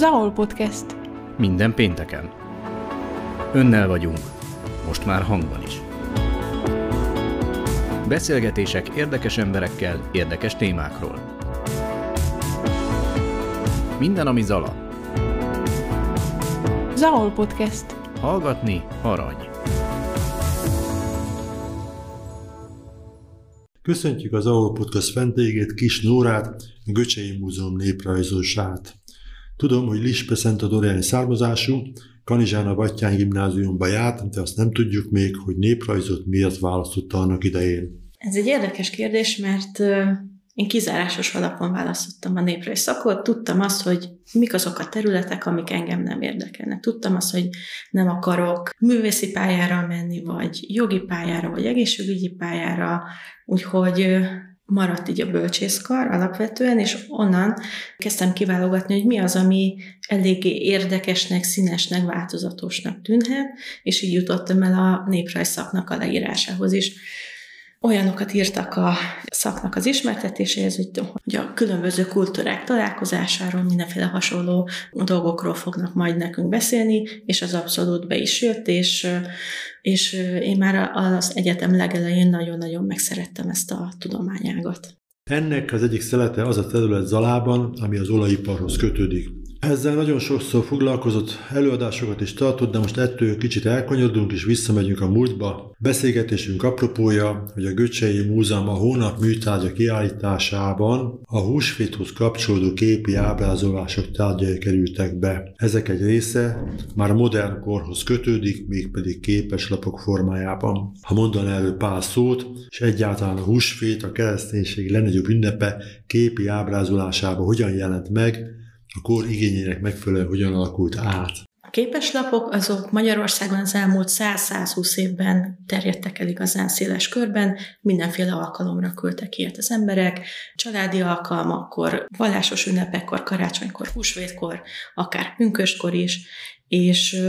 Zahol Podcast. Minden pénteken. Önnel vagyunk. Most már hangban is. Beszélgetések érdekes emberekkel, érdekes témákról. Minden, ami Zala. Zahol Podcast. Hallgatni arany. Köszöntjük az AOL Podcast vendégét, Kis Nórát, a Göcsei Múzeum néprajzosát. Tudom, hogy Lispe Szent Adorjáni származású, Kanizsán a Battyán gimnáziumba járt, de azt nem tudjuk még, hogy néprajzot miért választotta annak idején. Ez egy érdekes kérdés, mert én kizárásos alapon választottam a néprajz szakot. Tudtam azt, hogy mik azok a területek, amik engem nem érdekelnek. Tudtam azt, hogy nem akarok művészi pályára menni, vagy jogi pályára, vagy egészségügyi pályára, úgyhogy maradt így a bölcsészkar alapvetően, és onnan kezdtem kiválogatni, hogy mi az, ami eléggé érdekesnek, színesnek, változatosnak tűnhet, és így jutottam el a néprajz szaknak a leírásához is olyanokat írtak a szaknak az ismertetéséhez, hogy a különböző kultúrák találkozásáról, mindenféle hasonló dolgokról fognak majd nekünk beszélni, és az abszolút be is jött, és, és én már az egyetem legelején nagyon-nagyon megszerettem ezt a tudományágat. Ennek az egyik szelete az a terület Zalában, ami az olajiparhoz kötődik. Ezzel nagyon sokszor foglalkozott, előadásokat is tartott, de most ettől kicsit elkanyodunk és visszamegyünk a múltba. Beszélgetésünk apropója, hogy a Göcsei Múzeum a hónap műtárgya kiállításában a húsvéthoz kapcsolódó képi ábrázolások tárgyai kerültek be. Ezek egy része már modern korhoz kötődik, mégpedig képeslapok formájában. Ha mondaná elő pár szót, és egyáltalán a húsvét, a kereszténység legnagyobb ünnepe képi ábrázolásában hogyan jelent meg, a kor igényének megfelelően hogyan alakult át. A képeslapok azok Magyarországon az elmúlt 100-120 évben terjedtek el igazán széles körben, mindenféle alkalomra küldtek ilyet az emberek, családi alkalmakkor, vallásos ünnepekkor, karácsonykor, húsvétkor, akár pünköskor is, és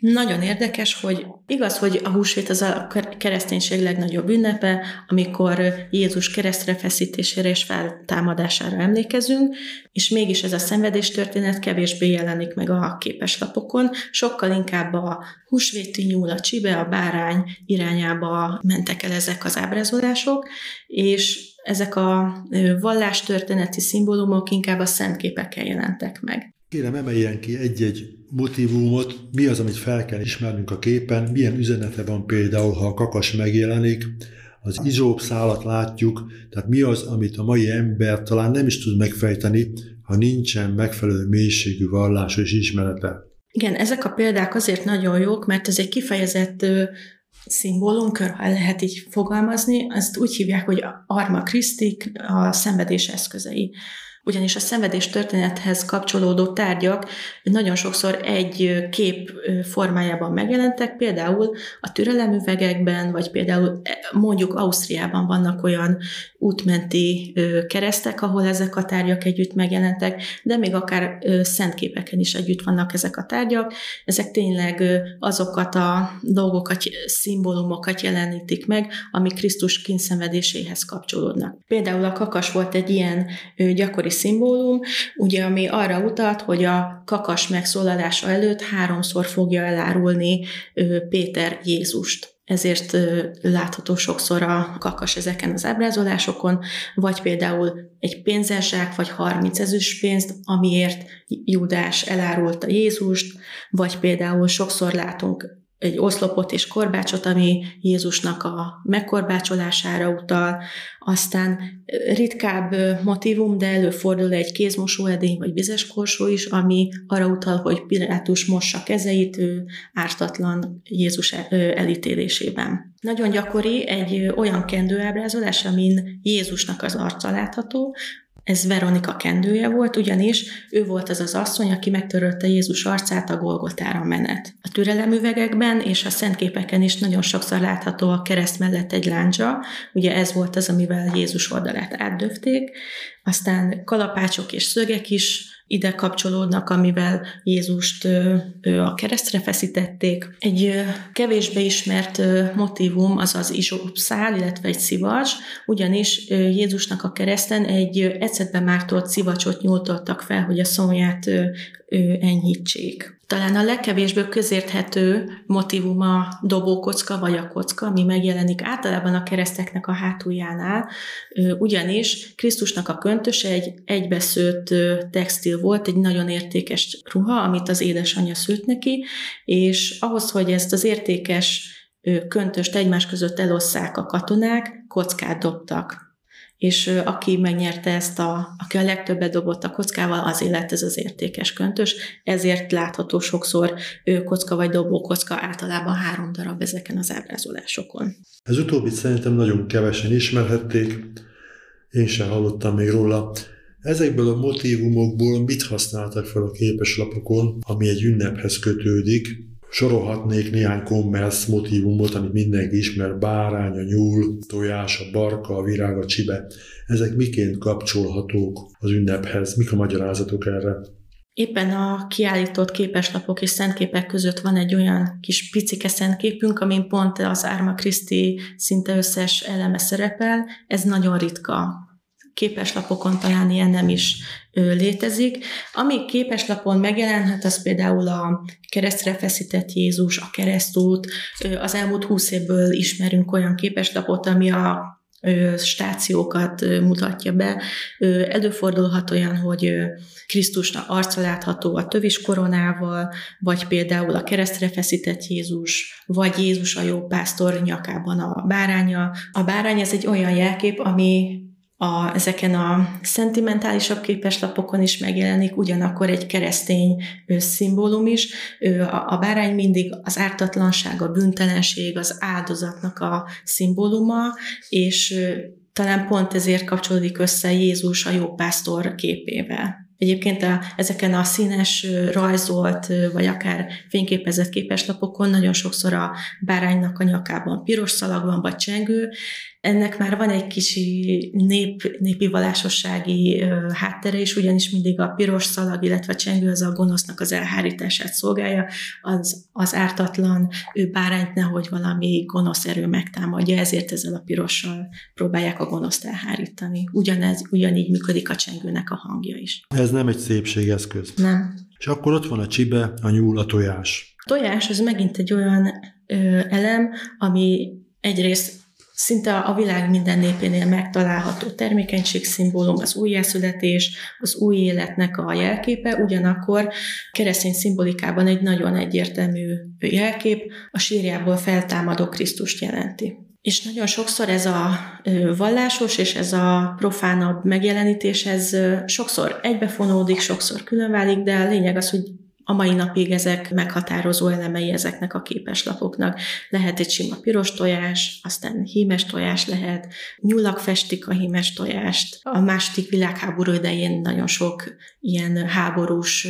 nagyon érdekes, hogy igaz, hogy a húsvét az a kereszténység legnagyobb ünnepe, amikor Jézus keresztre feszítésére és feltámadására emlékezünk, és mégis ez a szenvedés történet kevésbé jelenik meg a képeslapokon, sokkal inkább a húsvéti nyúl, a csibe, a bárány irányába mentek el ezek az ábrázolások, és ezek a vallástörténeti szimbólumok inkább a szentképekkel jelentek meg. Kérem, emeljen ki egy-egy motivumot, mi az, amit fel kell ismernünk a képen, milyen üzenete van például, ha a kakas megjelenik, az izsóp szálat látjuk, tehát mi az, amit a mai ember talán nem is tud megfejteni, ha nincsen megfelelő mélységű vallás és ismerete. Igen, ezek a példák azért nagyon jók, mert ez egy kifejezett szimbólumkör, ha lehet így fogalmazni, ezt úgy hívják, hogy Arma Krisztik, a szenvedés eszközei ugyanis a szenvedés történethez kapcsolódó tárgyak nagyon sokszor egy kép formájában megjelentek, például a türelemüvegekben, vagy például e, mondjuk Ausztriában vannak olyan útmenti keresztek, ahol ezek a tárgyak együtt megjelentek, de még akár szentképeken is együtt vannak ezek a tárgyak. Ezek tényleg azokat a dolgokat, szimbólumokat jelenítik meg, ami Krisztus kínszenvedéséhez kapcsolódnak. Például a kakas volt egy ilyen gyakori szimbólum, ugye, ami arra utalt, hogy a kakas megszólalása előtt háromszor fogja elárulni Péter Jézust. Ezért látható sokszor a kakas ezeken az ábrázolásokon, vagy például egy pénzesák, vagy 30 ezüst pénzt, amiért Júdás elárulta Jézust, vagy például sokszor látunk egy oszlopot és korbácsot, ami Jézusnak a megkorbácsolására utal, aztán ritkább motivum, de előfordul egy kézmosó edény vagy vizes korsó is, ami arra utal, hogy Pilátus mossa kezeit ő ártatlan Jézus elítélésében. Nagyon gyakori egy olyan kendőábrázolás, amin Jézusnak az arca látható, ez Veronika kendője volt, ugyanis ő volt az az asszony, aki megtörölte Jézus arcát a Golgotára menet. A türelemüvegekben és a szentképeken is nagyon sokszor látható a kereszt mellett egy láncsa, ugye ez volt az, amivel Jézus oldalát átdöfték, aztán kalapácsok és szögek is ide kapcsolódnak, amivel Jézust a keresztre feszítették. Egy kevésbé ismert motivum az az izsópszál, illetve egy szivacs, ugyanis Jézusnak a kereszten egy ecetbe mártott szivacsot nyújtottak fel, hogy a szomját enyhítsék. Talán a legkevésbé közérthető motivum a dobókocka vagy a kocka, ami megjelenik általában a kereszteknek a hátuljánál, ugyanis Krisztusnak a köntöse egy egybeszőtt textil volt, egy nagyon értékes ruha, amit az édesanyja szült neki, és ahhoz, hogy ezt az értékes köntöst egymás között elosszák a katonák, kockát dobtak és aki megnyerte ezt, a, aki a legtöbbet dobott a kockával, azért lett ez az értékes köntös, ezért látható sokszor kocka vagy dobókocka, általában három darab ezeken az ábrázolásokon. Ez utóbbit szerintem nagyon kevesen ismerhették, én sem hallottam még róla. Ezekből a motivumokból mit használtak fel a képeslapokon, ami egy ünnephez kötődik, Sorolhatnék néhány commerce motivumot, amit mindenki ismer, bárány, a nyúl, tojás, a barka, a virág, a csibe. Ezek miként kapcsolhatók az ünnephez? Mik a magyarázatok erre? Éppen a kiállított képeslapok és szentképek között van egy olyan kis picike szentképünk, amin pont az Árma Kriszti szinte összes eleme szerepel. Ez nagyon ritka képeslapokon talán ilyen nem is létezik. Ami képeslapon megjelenhet, az például a keresztre feszített Jézus, a keresztút. Az elmúlt húsz évből ismerünk olyan képeslapot, ami a stációkat mutatja be. Előfordulhat olyan, hogy Krisztusnak arca látható a tövis koronával, vagy például a keresztre feszített Jézus, vagy Jézus a jó pásztor nyakában a báránya. A bárány ez egy olyan jelkép, ami a, ezeken a szentimentálisabb képeslapokon is megjelenik, ugyanakkor egy keresztény ő, szimbólum is. Ő, a, a bárány mindig az ártatlanság, a büntelenség, az áldozatnak a szimbóluma, és talán pont ezért kapcsolódik össze Jézus a jó pásztor képével. Egyébként a, ezeken a színes, rajzolt, vagy akár fényképezett képeslapokon nagyon sokszor a báránynak a nyakában piros szalag van, vagy csengő, ennek már van egy kicsi nép, népi vallásossági háttere is, ugyanis mindig a piros szalag, illetve csengő az a gonosznak az elhárítását szolgálja, az, az ártatlan ő bárányt nehogy valami gonosz erő megtámadja, ezért ezzel a pirossal próbálják a gonoszt elhárítani. Ugyanez, ugyanígy működik a csengőnek a hangja is. Ez nem egy szépségeszköz. Nem. És akkor ott van a csibe, a nyúl, a tojás. A tojás az megint egy olyan ö, elem, ami egyrészt Szinte a világ minden népénél megtalálható termékenység-szimbólum, az újjászületés, az új életnek a jelképe, ugyanakkor keresztény szimbolikában egy nagyon egyértelmű jelkép, a sírjából feltámadó Krisztust jelenti. És nagyon sokszor ez a vallásos és ez a profánabb megjelenítés, ez sokszor egybefonódik, sokszor különválik, de a lényeg az, hogy a mai napig ezek meghatározó elemei ezeknek a képeslapoknak. Lehet egy sima piros tojás, aztán hímes tojás lehet, nyulak festik a hímes tojást. A második világháború idején nagyon sok ilyen háborús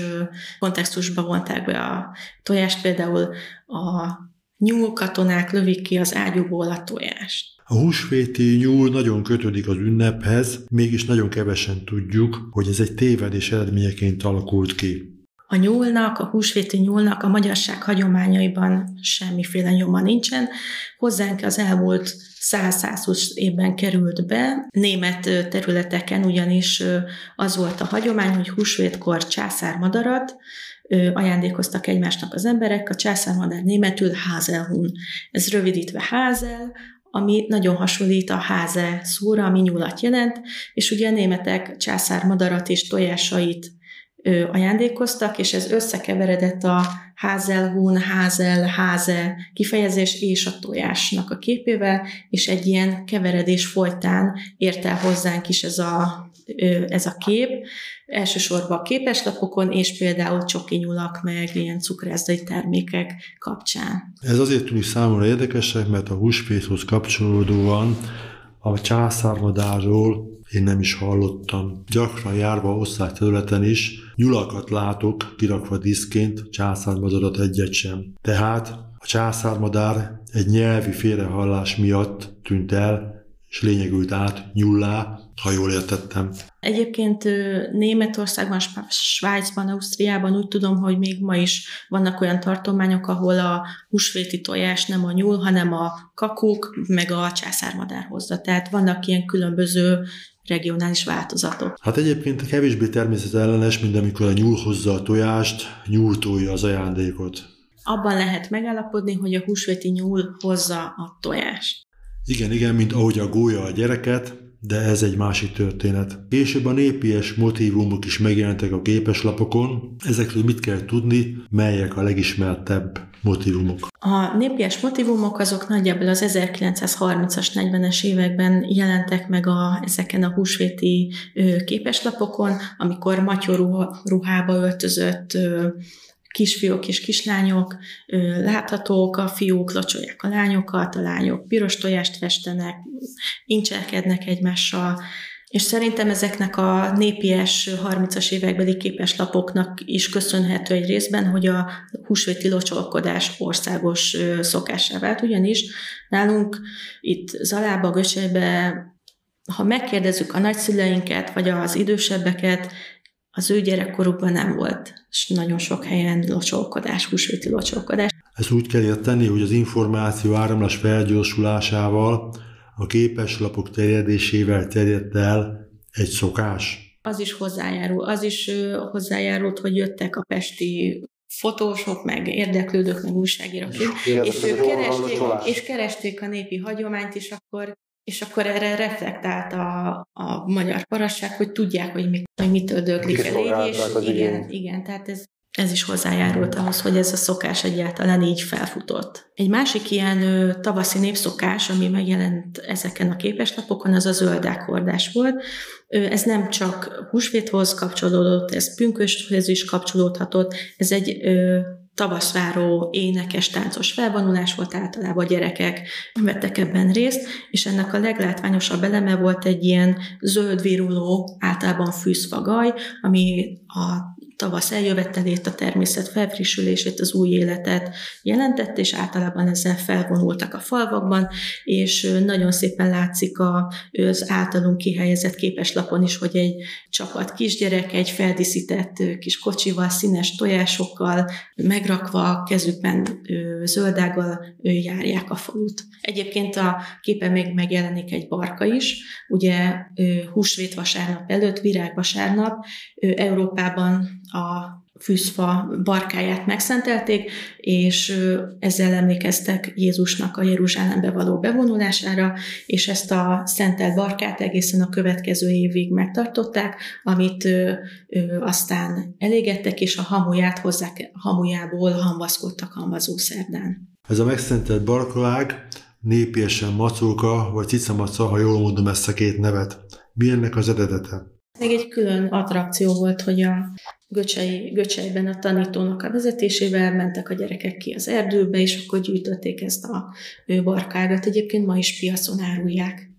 kontextusba vonták be a tojást, például a nyúl katonák lövik ki az ágyúból a tojást. A húsvéti nyúl nagyon kötődik az ünnephez, mégis nagyon kevesen tudjuk, hogy ez egy tévedés eredményeként alakult ki a nyúlnak, a húsvéti nyúlnak a magyarság hagyományaiban semmiféle nyoma nincsen. Hozzánk az elmúlt 100-120 évben került be. Német területeken ugyanis az volt a hagyomány, hogy húsvétkor császármadarat ajándékoztak egymásnak az emberek, a császármadár németül Házelhun. Ez rövidítve Házel, ami nagyon hasonlít a háze szóra, ami nyulat jelent, és ugye a németek császármadarat és tojásait ajándékoztak, és ez összekeveredett a házelhún, házel, háze kifejezés és a tojásnak a képével, és egy ilyen keveredés folytán ért el hozzánk is ez a, ez a kép, elsősorban a képeslapokon, és például csoki nyulak, meg ilyen cukrászai termékek kapcsán. Ez azért tűnik számomra érdekesek, mert a húsvéthoz kapcsolódóan a császármadáról én nem is hallottam. Gyakran járva osztály területen is nyulakat látok kirakva diszként, császármadarat egyet sem. Tehát a császármadár egy nyelvi félrehallás miatt tűnt el, és lényegült át nyullá, ha jól értettem. Egyébként Németországban, Svájcban, Ausztriában úgy tudom, hogy még ma is vannak olyan tartományok, ahol a húsvéti tojás nem a nyúl, hanem a kakuk, meg a császármadár hozza. Tehát vannak ilyen különböző regionális változatok. Hát egyébként kevésbé természetellenes, mint amikor a nyúl hozza a tojást, nyúl tolja az ajándékot. Abban lehet megállapodni, hogy a húsvéti nyúl hozza a tojást. Igen, igen, mint ahogy a gólya a gyereket, de ez egy másik történet. Később a népies motívumok is megjelentek a képeslapokon. Ezekről mit kell tudni, melyek a legismertebb motívumok? A népies motívumok azok nagyjából az 1930-as, 40-es években jelentek meg a, ezeken a húsvéti ö, képeslapokon, amikor matyó ruhába öltözött kisfiúk és kislányok láthatók, a fiúk locsolják a lányokat, a lányok piros tojást festenek, incselkednek egymással, és szerintem ezeknek a népies 30-as évekbeli képeslapoknak is köszönhető egy részben, hogy a húsvéti locsolkodás országos szokásá vált, ugyanis nálunk itt Zalába, Göcsejbe, ha megkérdezzük a nagyszüleinket, vagy az idősebbeket, az ő gyerekkorukban nem volt és nagyon sok helyen locsolkodás, húsvéti locsolkodás. Ezt úgy kell érteni, hogy az információ áramlás felgyorsulásával, a képeslapok terjedésével terjedt el egy szokás. Az is hozzájárul, az is hozzájárult, hogy jöttek a pesti fotósok, meg érdeklődők, meg újságírók, és, és ők keresték, és keresték a népi hagyományt, és akkor és akkor erre reflektált a, a magyar parasság, hogy tudják, hogy, mi, hogy mitől döglik el így, és igen, igen, tehát ez, ez is hozzájárult ahhoz, hogy ez a szokás egyáltalán így felfutott. Egy másik ilyen ö, tavaszi népszokás, ami megjelent ezeken a képeslapokon, az a zöldákhordás volt. Ö, ez nem csak húsvéthoz kapcsolódott, ez pünkösthöz is kapcsolódhatott, ez egy ö, tavaszváró énekes, táncos felvonulás volt, általában gyerekek vettek ebben részt, és ennek a leglátványosabb eleme volt egy ilyen zöld viruló, általában fűzfagaj, ami a tavasz eljövetelét, a természet felfrissülését, az új életet jelentett, és általában ezzel felvonultak a falvakban, és nagyon szépen látszik az általunk kihelyezett képeslapon is, hogy egy csapat kisgyerek egy feldíszített kis kocsival, színes tojásokkal, megrakva kezükben zöldággal járják a falut. Egyébként a képen még megjelenik egy barka is, ugye húsvét vasárnap előtt, virágvasárnap Európában a fűzfa barkáját megszentelték, és ezzel emlékeztek Jézusnak a Jeruzsálembe való bevonulására, és ezt a szentelt barkát egészen a következő évig megtartották, amit aztán elégettek, és a hamuját hozzák, hamujából hamvaszkodtak hamvazószerdán. Ez a megszentelt barkalág népiesen macolka, vagy cicamaca, ha jól mondom ezt a két nevet. Mi ennek az eredete? Még egy külön attrakció volt, hogy a Göcsei, Göcseiben a tanítónak a vezetésével mentek a gyerekek ki az erdőbe, és akkor gyűjtötték ezt a barkágat. Egyébként ma is piacon árulják.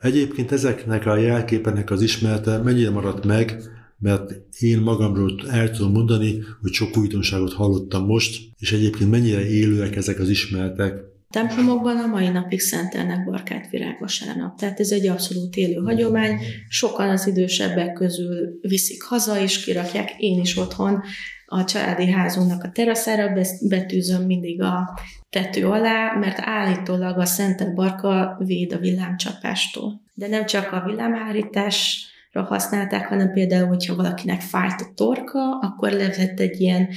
Egyébként ezeknek a jelképenek az ismerete mennyire maradt meg, mert én magamról el tudom mondani, hogy sok újdonságot hallottam most, és egyébként mennyire élőek ezek az ismertek templomokban a mai napig szentelnek barkát virágvasárnap. Tehát ez egy abszolút élő hagyomány. Sokan az idősebbek közül viszik haza, és kirakják én is otthon a családi házunknak a teraszára, betűzöm mindig a tető alá, mert állítólag a szentelt barka véd a villámcsapástól. De nem csak a villámhárítás használták, hanem például, hogyha valakinek fájt a torka, akkor levett egy ilyen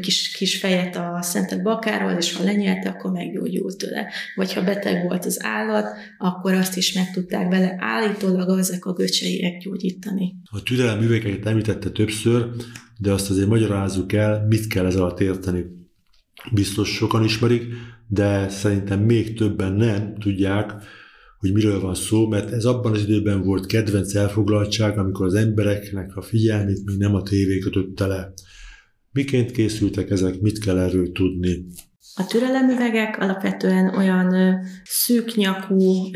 kis, kis fejet a szentek bakáról, és ha lenyelte, akkor meggyógyult tőle. Vagy ha beteg volt az állat, akkor azt is meg tudták vele állítólag ezek a göcseiek gyógyítani. A türelem üvegeket említette többször, de azt azért magyarázzuk el, mit kell ez alatt érteni. Biztos sokan ismerik, de szerintem még többen nem tudják, hogy miről van szó, mert ez abban az időben volt kedvenc elfoglaltság, amikor az embereknek a figyelmét még nem a tévé kötötte le. Miként készültek ezek, mit kell erről tudni? A türelemüvegek alapvetően olyan szűk nyakú,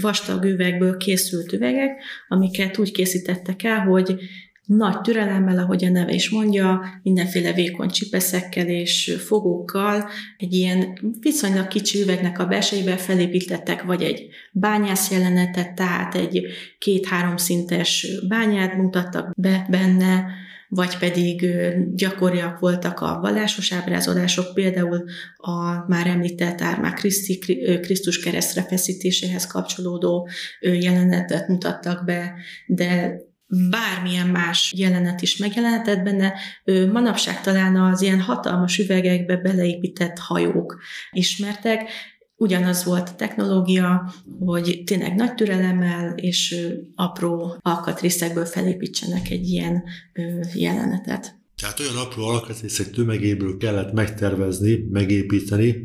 vastag üvegből készült üvegek, amiket úgy készítettek el, hogy nagy türelemmel, ahogy a neve is mondja, mindenféle vékony csipeszekkel és fogókkal egy ilyen viszonylag kicsi üvegnek a belsejébe felépítettek vagy egy bányász jelenetet, tehát egy két-három szintes bányát mutattak be benne, vagy pedig gyakoriak voltak a vallásos ábrázolások, például a már említett Ármák Kriszti, Krisztus keresztre feszítéséhez kapcsolódó jelenetet mutattak be, de bármilyen más jelenet is megjelenhetett benne. Manapság talán az ilyen hatalmas üvegekbe beleépített hajók ismertek, ugyanaz volt a technológia, hogy tényleg nagy türelemmel és apró alkatrészekből felépítsenek egy ilyen jelenetet. Tehát olyan apró alkatrészek tömegéből kellett megtervezni, megépíteni,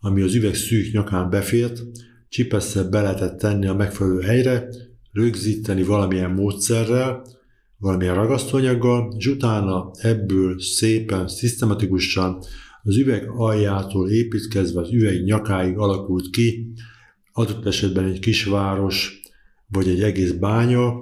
ami az üveg szűk nyakán befért, csipesszel be lehetett tenni a megfelelő helyre, rögzíteni valamilyen módszerrel, valamilyen ragasztóanyaggal, és utána ebből szépen, szisztematikusan az üveg aljától építkezve az üveg nyakáig alakult ki, adott esetben egy kisváros, vagy egy egész bánya,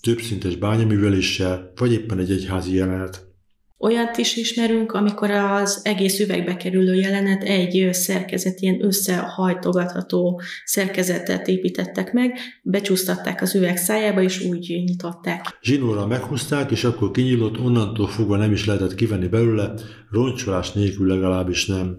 többszintes bányaműveléssel, vagy éppen egy egyházi jelenet. Olyat is ismerünk, amikor az egész üvegbe kerülő jelenet egy szerkezet, ilyen összehajtogatható szerkezetet építettek meg, becsúsztatták az üveg szájába, és úgy nyitották. Zsinóra meghúzták, és akkor kinyílott, onnantól fogva nem is lehetett kivenni belőle, roncsolás nélkül legalábbis nem.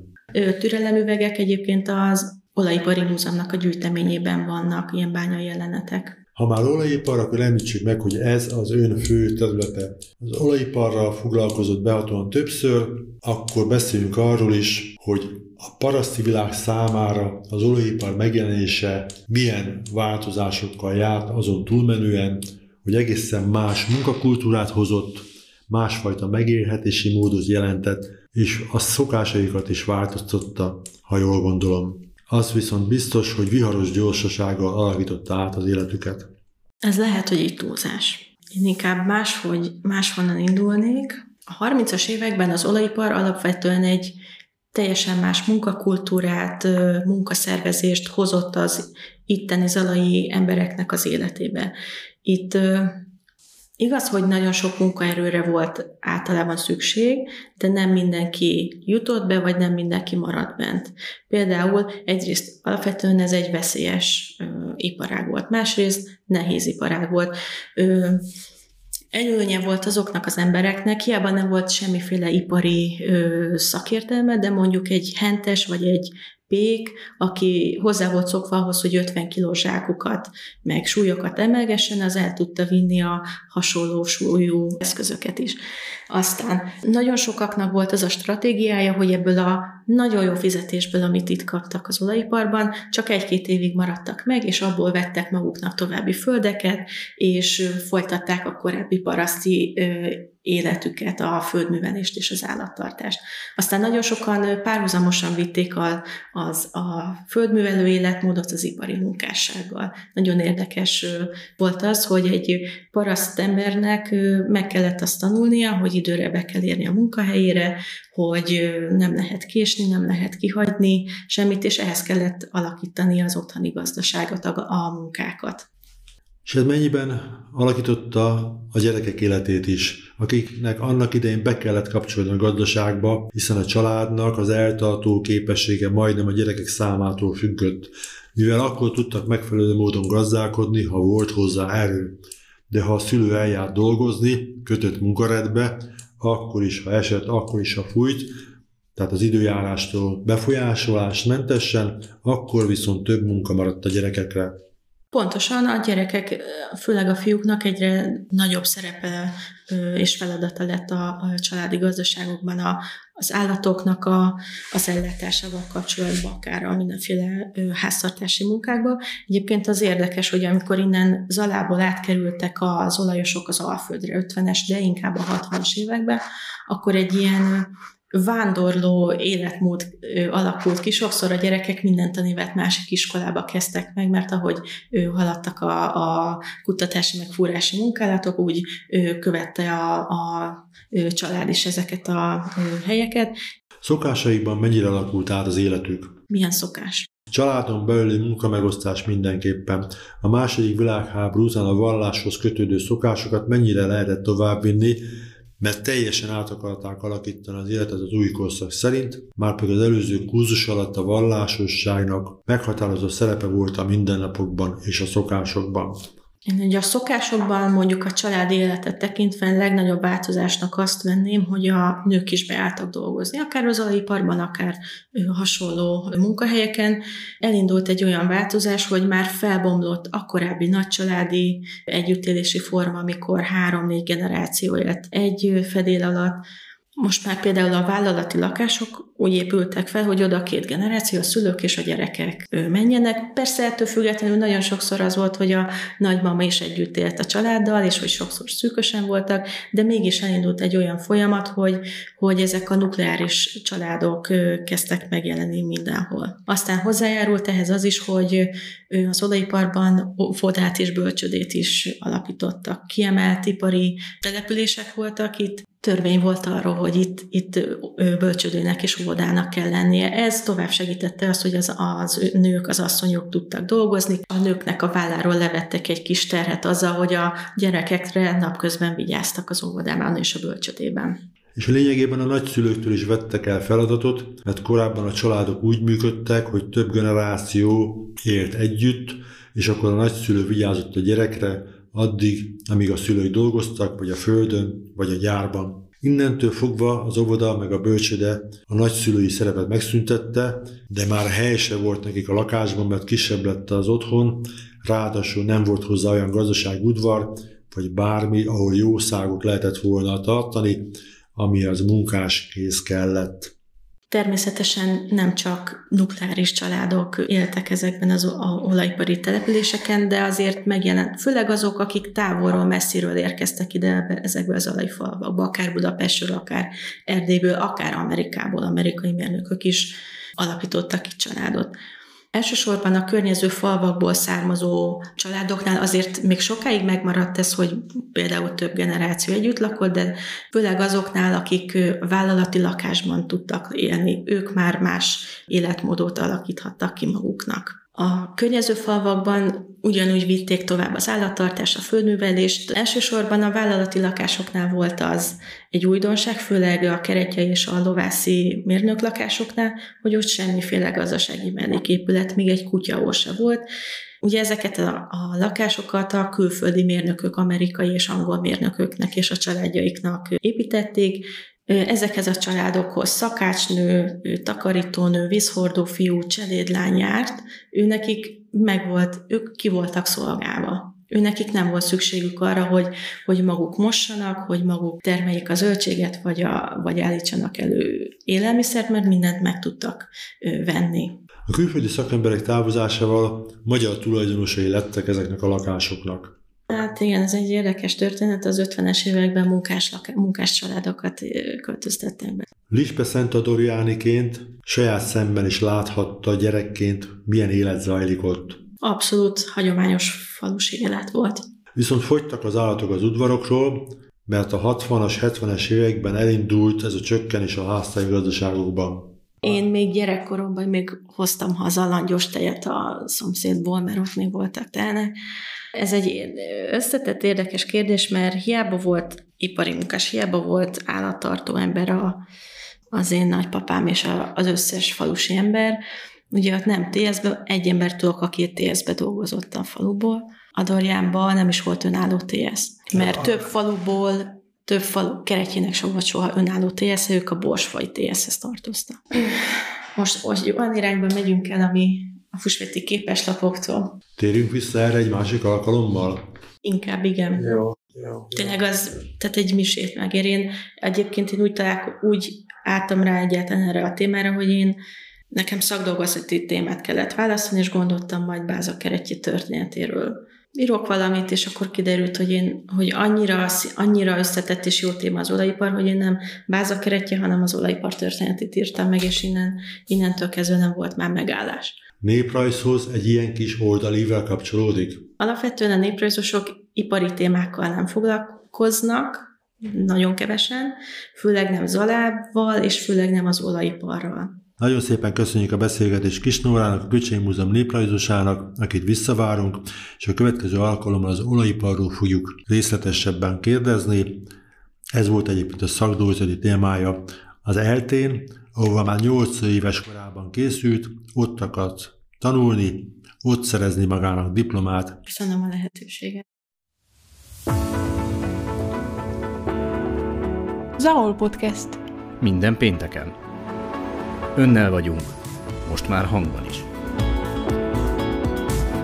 Türelemüvegek egyébként az Olajipari Múzeumnak a gyűjteményében vannak ilyen bánya jelenetek. Ha már olajipar, akkor említsük meg, hogy ez az ön fő területe. Az olajiparral foglalkozott behatóan többször, akkor beszéljünk arról is, hogy a paraszti világ számára az olajipar megjelenése milyen változásokkal járt azon túlmenően, hogy egészen más munkakultúrát hozott, másfajta megélhetési módot jelentett, és a szokásaikat is változtatta, ha jól gondolom. Az viszont biztos, hogy viharos gyorsasággal alakította át az életüket. Ez lehet, hogy egy túlzás. Én inkább máshogy, máshonnan indulnék. A 30-as években az olajipar alapvetően egy teljesen más munkakultúrát, munkaszervezést hozott az itteni zalai embereknek az életébe. Itt Igaz, hogy nagyon sok munkaerőre volt általában szükség, de nem mindenki jutott be, vagy nem mindenki maradt bent. Például egyrészt alapvetően ez egy veszélyes ö, iparág volt, másrészt nehéz iparág volt. Ö, előnye volt azoknak az embereknek, hiába nem volt semmiféle ipari ö, szakértelme, de mondjuk egy hentes vagy egy pék, aki hozzá volt szokva ahhoz, hogy 50 kilós zsákokat, meg súlyokat emelgessen, az el tudta vinni a hasonló súlyú eszközöket is. Aztán nagyon sokaknak volt az a stratégiája, hogy ebből a nagyon jó fizetésből, amit itt kaptak az olajiparban, csak egy-két évig maradtak meg, és abból vettek maguknak további földeket, és folytatták a korábbi paraszti életüket, a földművelést és az állattartást. Aztán nagyon sokan párhuzamosan vitték a, az, a földművelő életmódot az ipari munkássággal. Nagyon érdekes volt az, hogy egy paraszt embernek meg kellett azt tanulnia, hogy időre be kell érni a munkahelyére, hogy nem lehet késni, nem lehet kihagyni semmit, és ehhez kellett alakítani az otthoni gazdaságot, a, a munkákat. És ez mennyiben alakította a gyerekek életét is, akiknek annak idején be kellett kapcsolni a gazdaságba, hiszen a családnak az eltartó képessége majdnem a gyerekek számától függött, mivel akkor tudtak megfelelő módon gazdálkodni, ha volt hozzá erő. De ha a szülő eljárt dolgozni, kötött munkaredbe, akkor is, ha esett, akkor is, ha fújt, tehát az időjárástól befolyásolás mentesen, akkor viszont több munka maradt a gyerekekre. Pontosan a gyerekek, főleg a fiúknak egyre nagyobb szerepe és feladata lett a, családi gazdaságokban a, az állatoknak a, az ellátásával kapcsolatban, akár a mindenféle háztartási munkákba. Egyébként az érdekes, hogy amikor innen Zalából átkerültek az olajosok az Alföldre 50-es, de inkább a 60-as években, akkor egy ilyen vándorló életmód alakult ki. Sokszor a gyerekek minden tanévet másik iskolába kezdtek meg, mert ahogy haladtak a, a kutatási meg fúrási munkálatok, úgy követte a, a család is ezeket a helyeket. Szokásaikban mennyire alakult át az életük? Milyen szokás? Családon belüli munkamegosztás mindenképpen. A második világháború után a valláshoz kötődő szokásokat mennyire lehetett továbbvinni, mert teljesen át akarták alakítani az életet az új korszak szerint, már pedig az előző kurzus alatt a vallásosságnak meghatározó szerepe volt a mindennapokban és a szokásokban. Én ugye a szokásokban mondjuk a családi életet tekintve legnagyobb változásnak azt venném, hogy a nők is beálltak dolgozni, akár az alajiparban, akár hasonló munkahelyeken. Elindult egy olyan változás, hogy már felbomlott a korábbi nagycsaládi együttélési forma, amikor három-négy generáció élt egy fedél alatt, most már például a vállalati lakások úgy épültek fel, hogy oda két generáció, a szülők és a gyerekek menjenek. Persze ettől függetlenül nagyon sokszor az volt, hogy a nagymama is együtt élt a családdal, és hogy sokszor szűkösen voltak, de mégis elindult egy olyan folyamat, hogy, hogy ezek a nukleáris családok kezdtek megjelenni mindenhol. Aztán hozzájárult ehhez az is, hogy az olajiparban fodát és bölcsödét is alapítottak. Kiemelt ipari települések voltak itt, törvény volt arról, hogy itt, itt bölcsödőnek és óvodának kell lennie. Ez tovább segítette azt, hogy az, az nők, az asszonyok tudtak dolgozni. A nőknek a válláról levettek egy kis terhet azzal, hogy a gyerekekre napközben vigyáztak az óvodában és a bölcsödében. És lényegében a nagyszülőktől is vettek el feladatot, mert korábban a családok úgy működtek, hogy több generáció élt együtt, és akkor a nagyszülő vigyázott a gyerekre, addig, amíg a szülők dolgoztak, vagy a földön, vagy a gyárban. Innentől fogva az óvoda meg a bölcsöde a nagyszülői szerepet megszüntette, de már hely se volt nekik a lakásban, mert kisebb lett az otthon, ráadásul nem volt hozzá olyan gazdaságudvar, vagy bármi, ahol jószágot lehetett volna tartani, ami az munkás kész kellett. Természetesen nem csak nukleáris családok éltek ezekben az olajipari településeken, de azért megjelent, főleg azok, akik távolról, messziről érkeztek ide ezekbe az olajfalvakba, akár Budapestről, akár Erdélyből, akár Amerikából, amerikai mérnökök is alapítottak itt családot. Elsősorban a környező falvakból származó családoknál azért még sokáig megmaradt ez, hogy például több generáció együtt lakott, de főleg azoknál, akik vállalati lakásban tudtak élni, ők már más életmódot alakíthattak ki maguknak. A környező falvakban ugyanúgy vitték tovább az állattartás, a földművelést. Elsősorban a vállalati lakásoknál volt az egy újdonság, főleg a keretje és a lovászi mérnök lakásoknál, hogy ott semmiféle gazdasági melléképület, még egy kutya se volt. Ugye ezeket a, a lakásokat a külföldi mérnökök, amerikai és angol mérnököknek és a családjaiknak építették, Ezekhez a családokhoz szakácsnő, takarítónő, vízhordó fiú, cselédlány járt, ő nekik meg volt, ők ki voltak szolgálva. Ő nekik nem volt szükségük arra, hogy, hogy maguk mossanak, hogy maguk termeljék a zöldséget, vagy, a, vagy állítsanak elő élelmiszert, mert mindent meg tudtak venni. A külföldi szakemberek távozásával magyar tulajdonosai lettek ezeknek a lakásoknak. Hát igen, ez egy érdekes történet. Az 50-es években munkás, munkás családokat költöztettek be. Lispe Szentadorjániként saját szemben is láthatta gyerekként, milyen élet zajlik ott. Abszolút hagyományos falusi élet volt. Viszont fogytak az állatok az udvarokról, mert a 60-as, 70-es években elindult ez a csökkenés a háztáji gazdaságokban. Én még gyerekkoromban még hoztam haza langyos tejet a szomszédból, mert ott még voltak telnek, ez egy összetett érdekes kérdés, mert hiába volt ipari munkás, hiába volt állattartó ember a, az én nagypapám és a, az összes falusi ember, ugye ott nem TS-be, egy ember tudok, aki TS-be dolgozott a faluból, a Dorjánban nem is volt önálló TS, mert több faluból több falu keretjének sem volt soha önálló TS, ők a borsfai TS-hez tartoztak. Most, most olyan irányba megyünk el, ami a fusvéti képeslapoktól. Térjünk vissza erre egy másik alkalommal? Inkább igen. Jó, jó. Tényleg az, tehát egy misét megér. Én egyébként én úgy, találko, úgy álltam rá egyáltalán erre a témára, hogy én nekem szakdolgozati témát kellett választani, és gondoltam majd Báza keretje történetéről. Írok valamit, és akkor kiderült, hogy én, hogy annyira, annyira összetett és jó téma az olajipar, hogy én nem Báza keretje, hanem az olajipar történetét írtam meg, és innen, innentől kezdve nem volt már megállás néprajzhoz egy ilyen kis oldalível kapcsolódik? Alapvetően a néprajzosok ipari témákkal nem foglalkoznak, nagyon kevesen, főleg nem zalábval, és főleg nem az olajiparral. Nagyon szépen köszönjük a beszélgetést Kisnórának, a Köcsény Múzeum néprajzosának, akit visszavárunk, és a következő alkalommal az olajiparról fogjuk részletesebben kérdezni. Ez volt egyébként a szakdolgozati témája az eltén, ahova már 8 éves korában készült, ott akart tanulni, ott szerezni magának diplomát. Köszönöm a lehetőséget. Zahol Podcast. Minden pénteken. Önnel vagyunk, most már hangban is.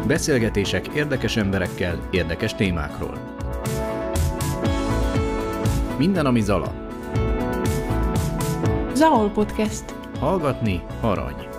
Beszélgetések érdekes emberekkel, érdekes témákról. Minden, ami Zala. Zahol Podcast. Hallgatni arany.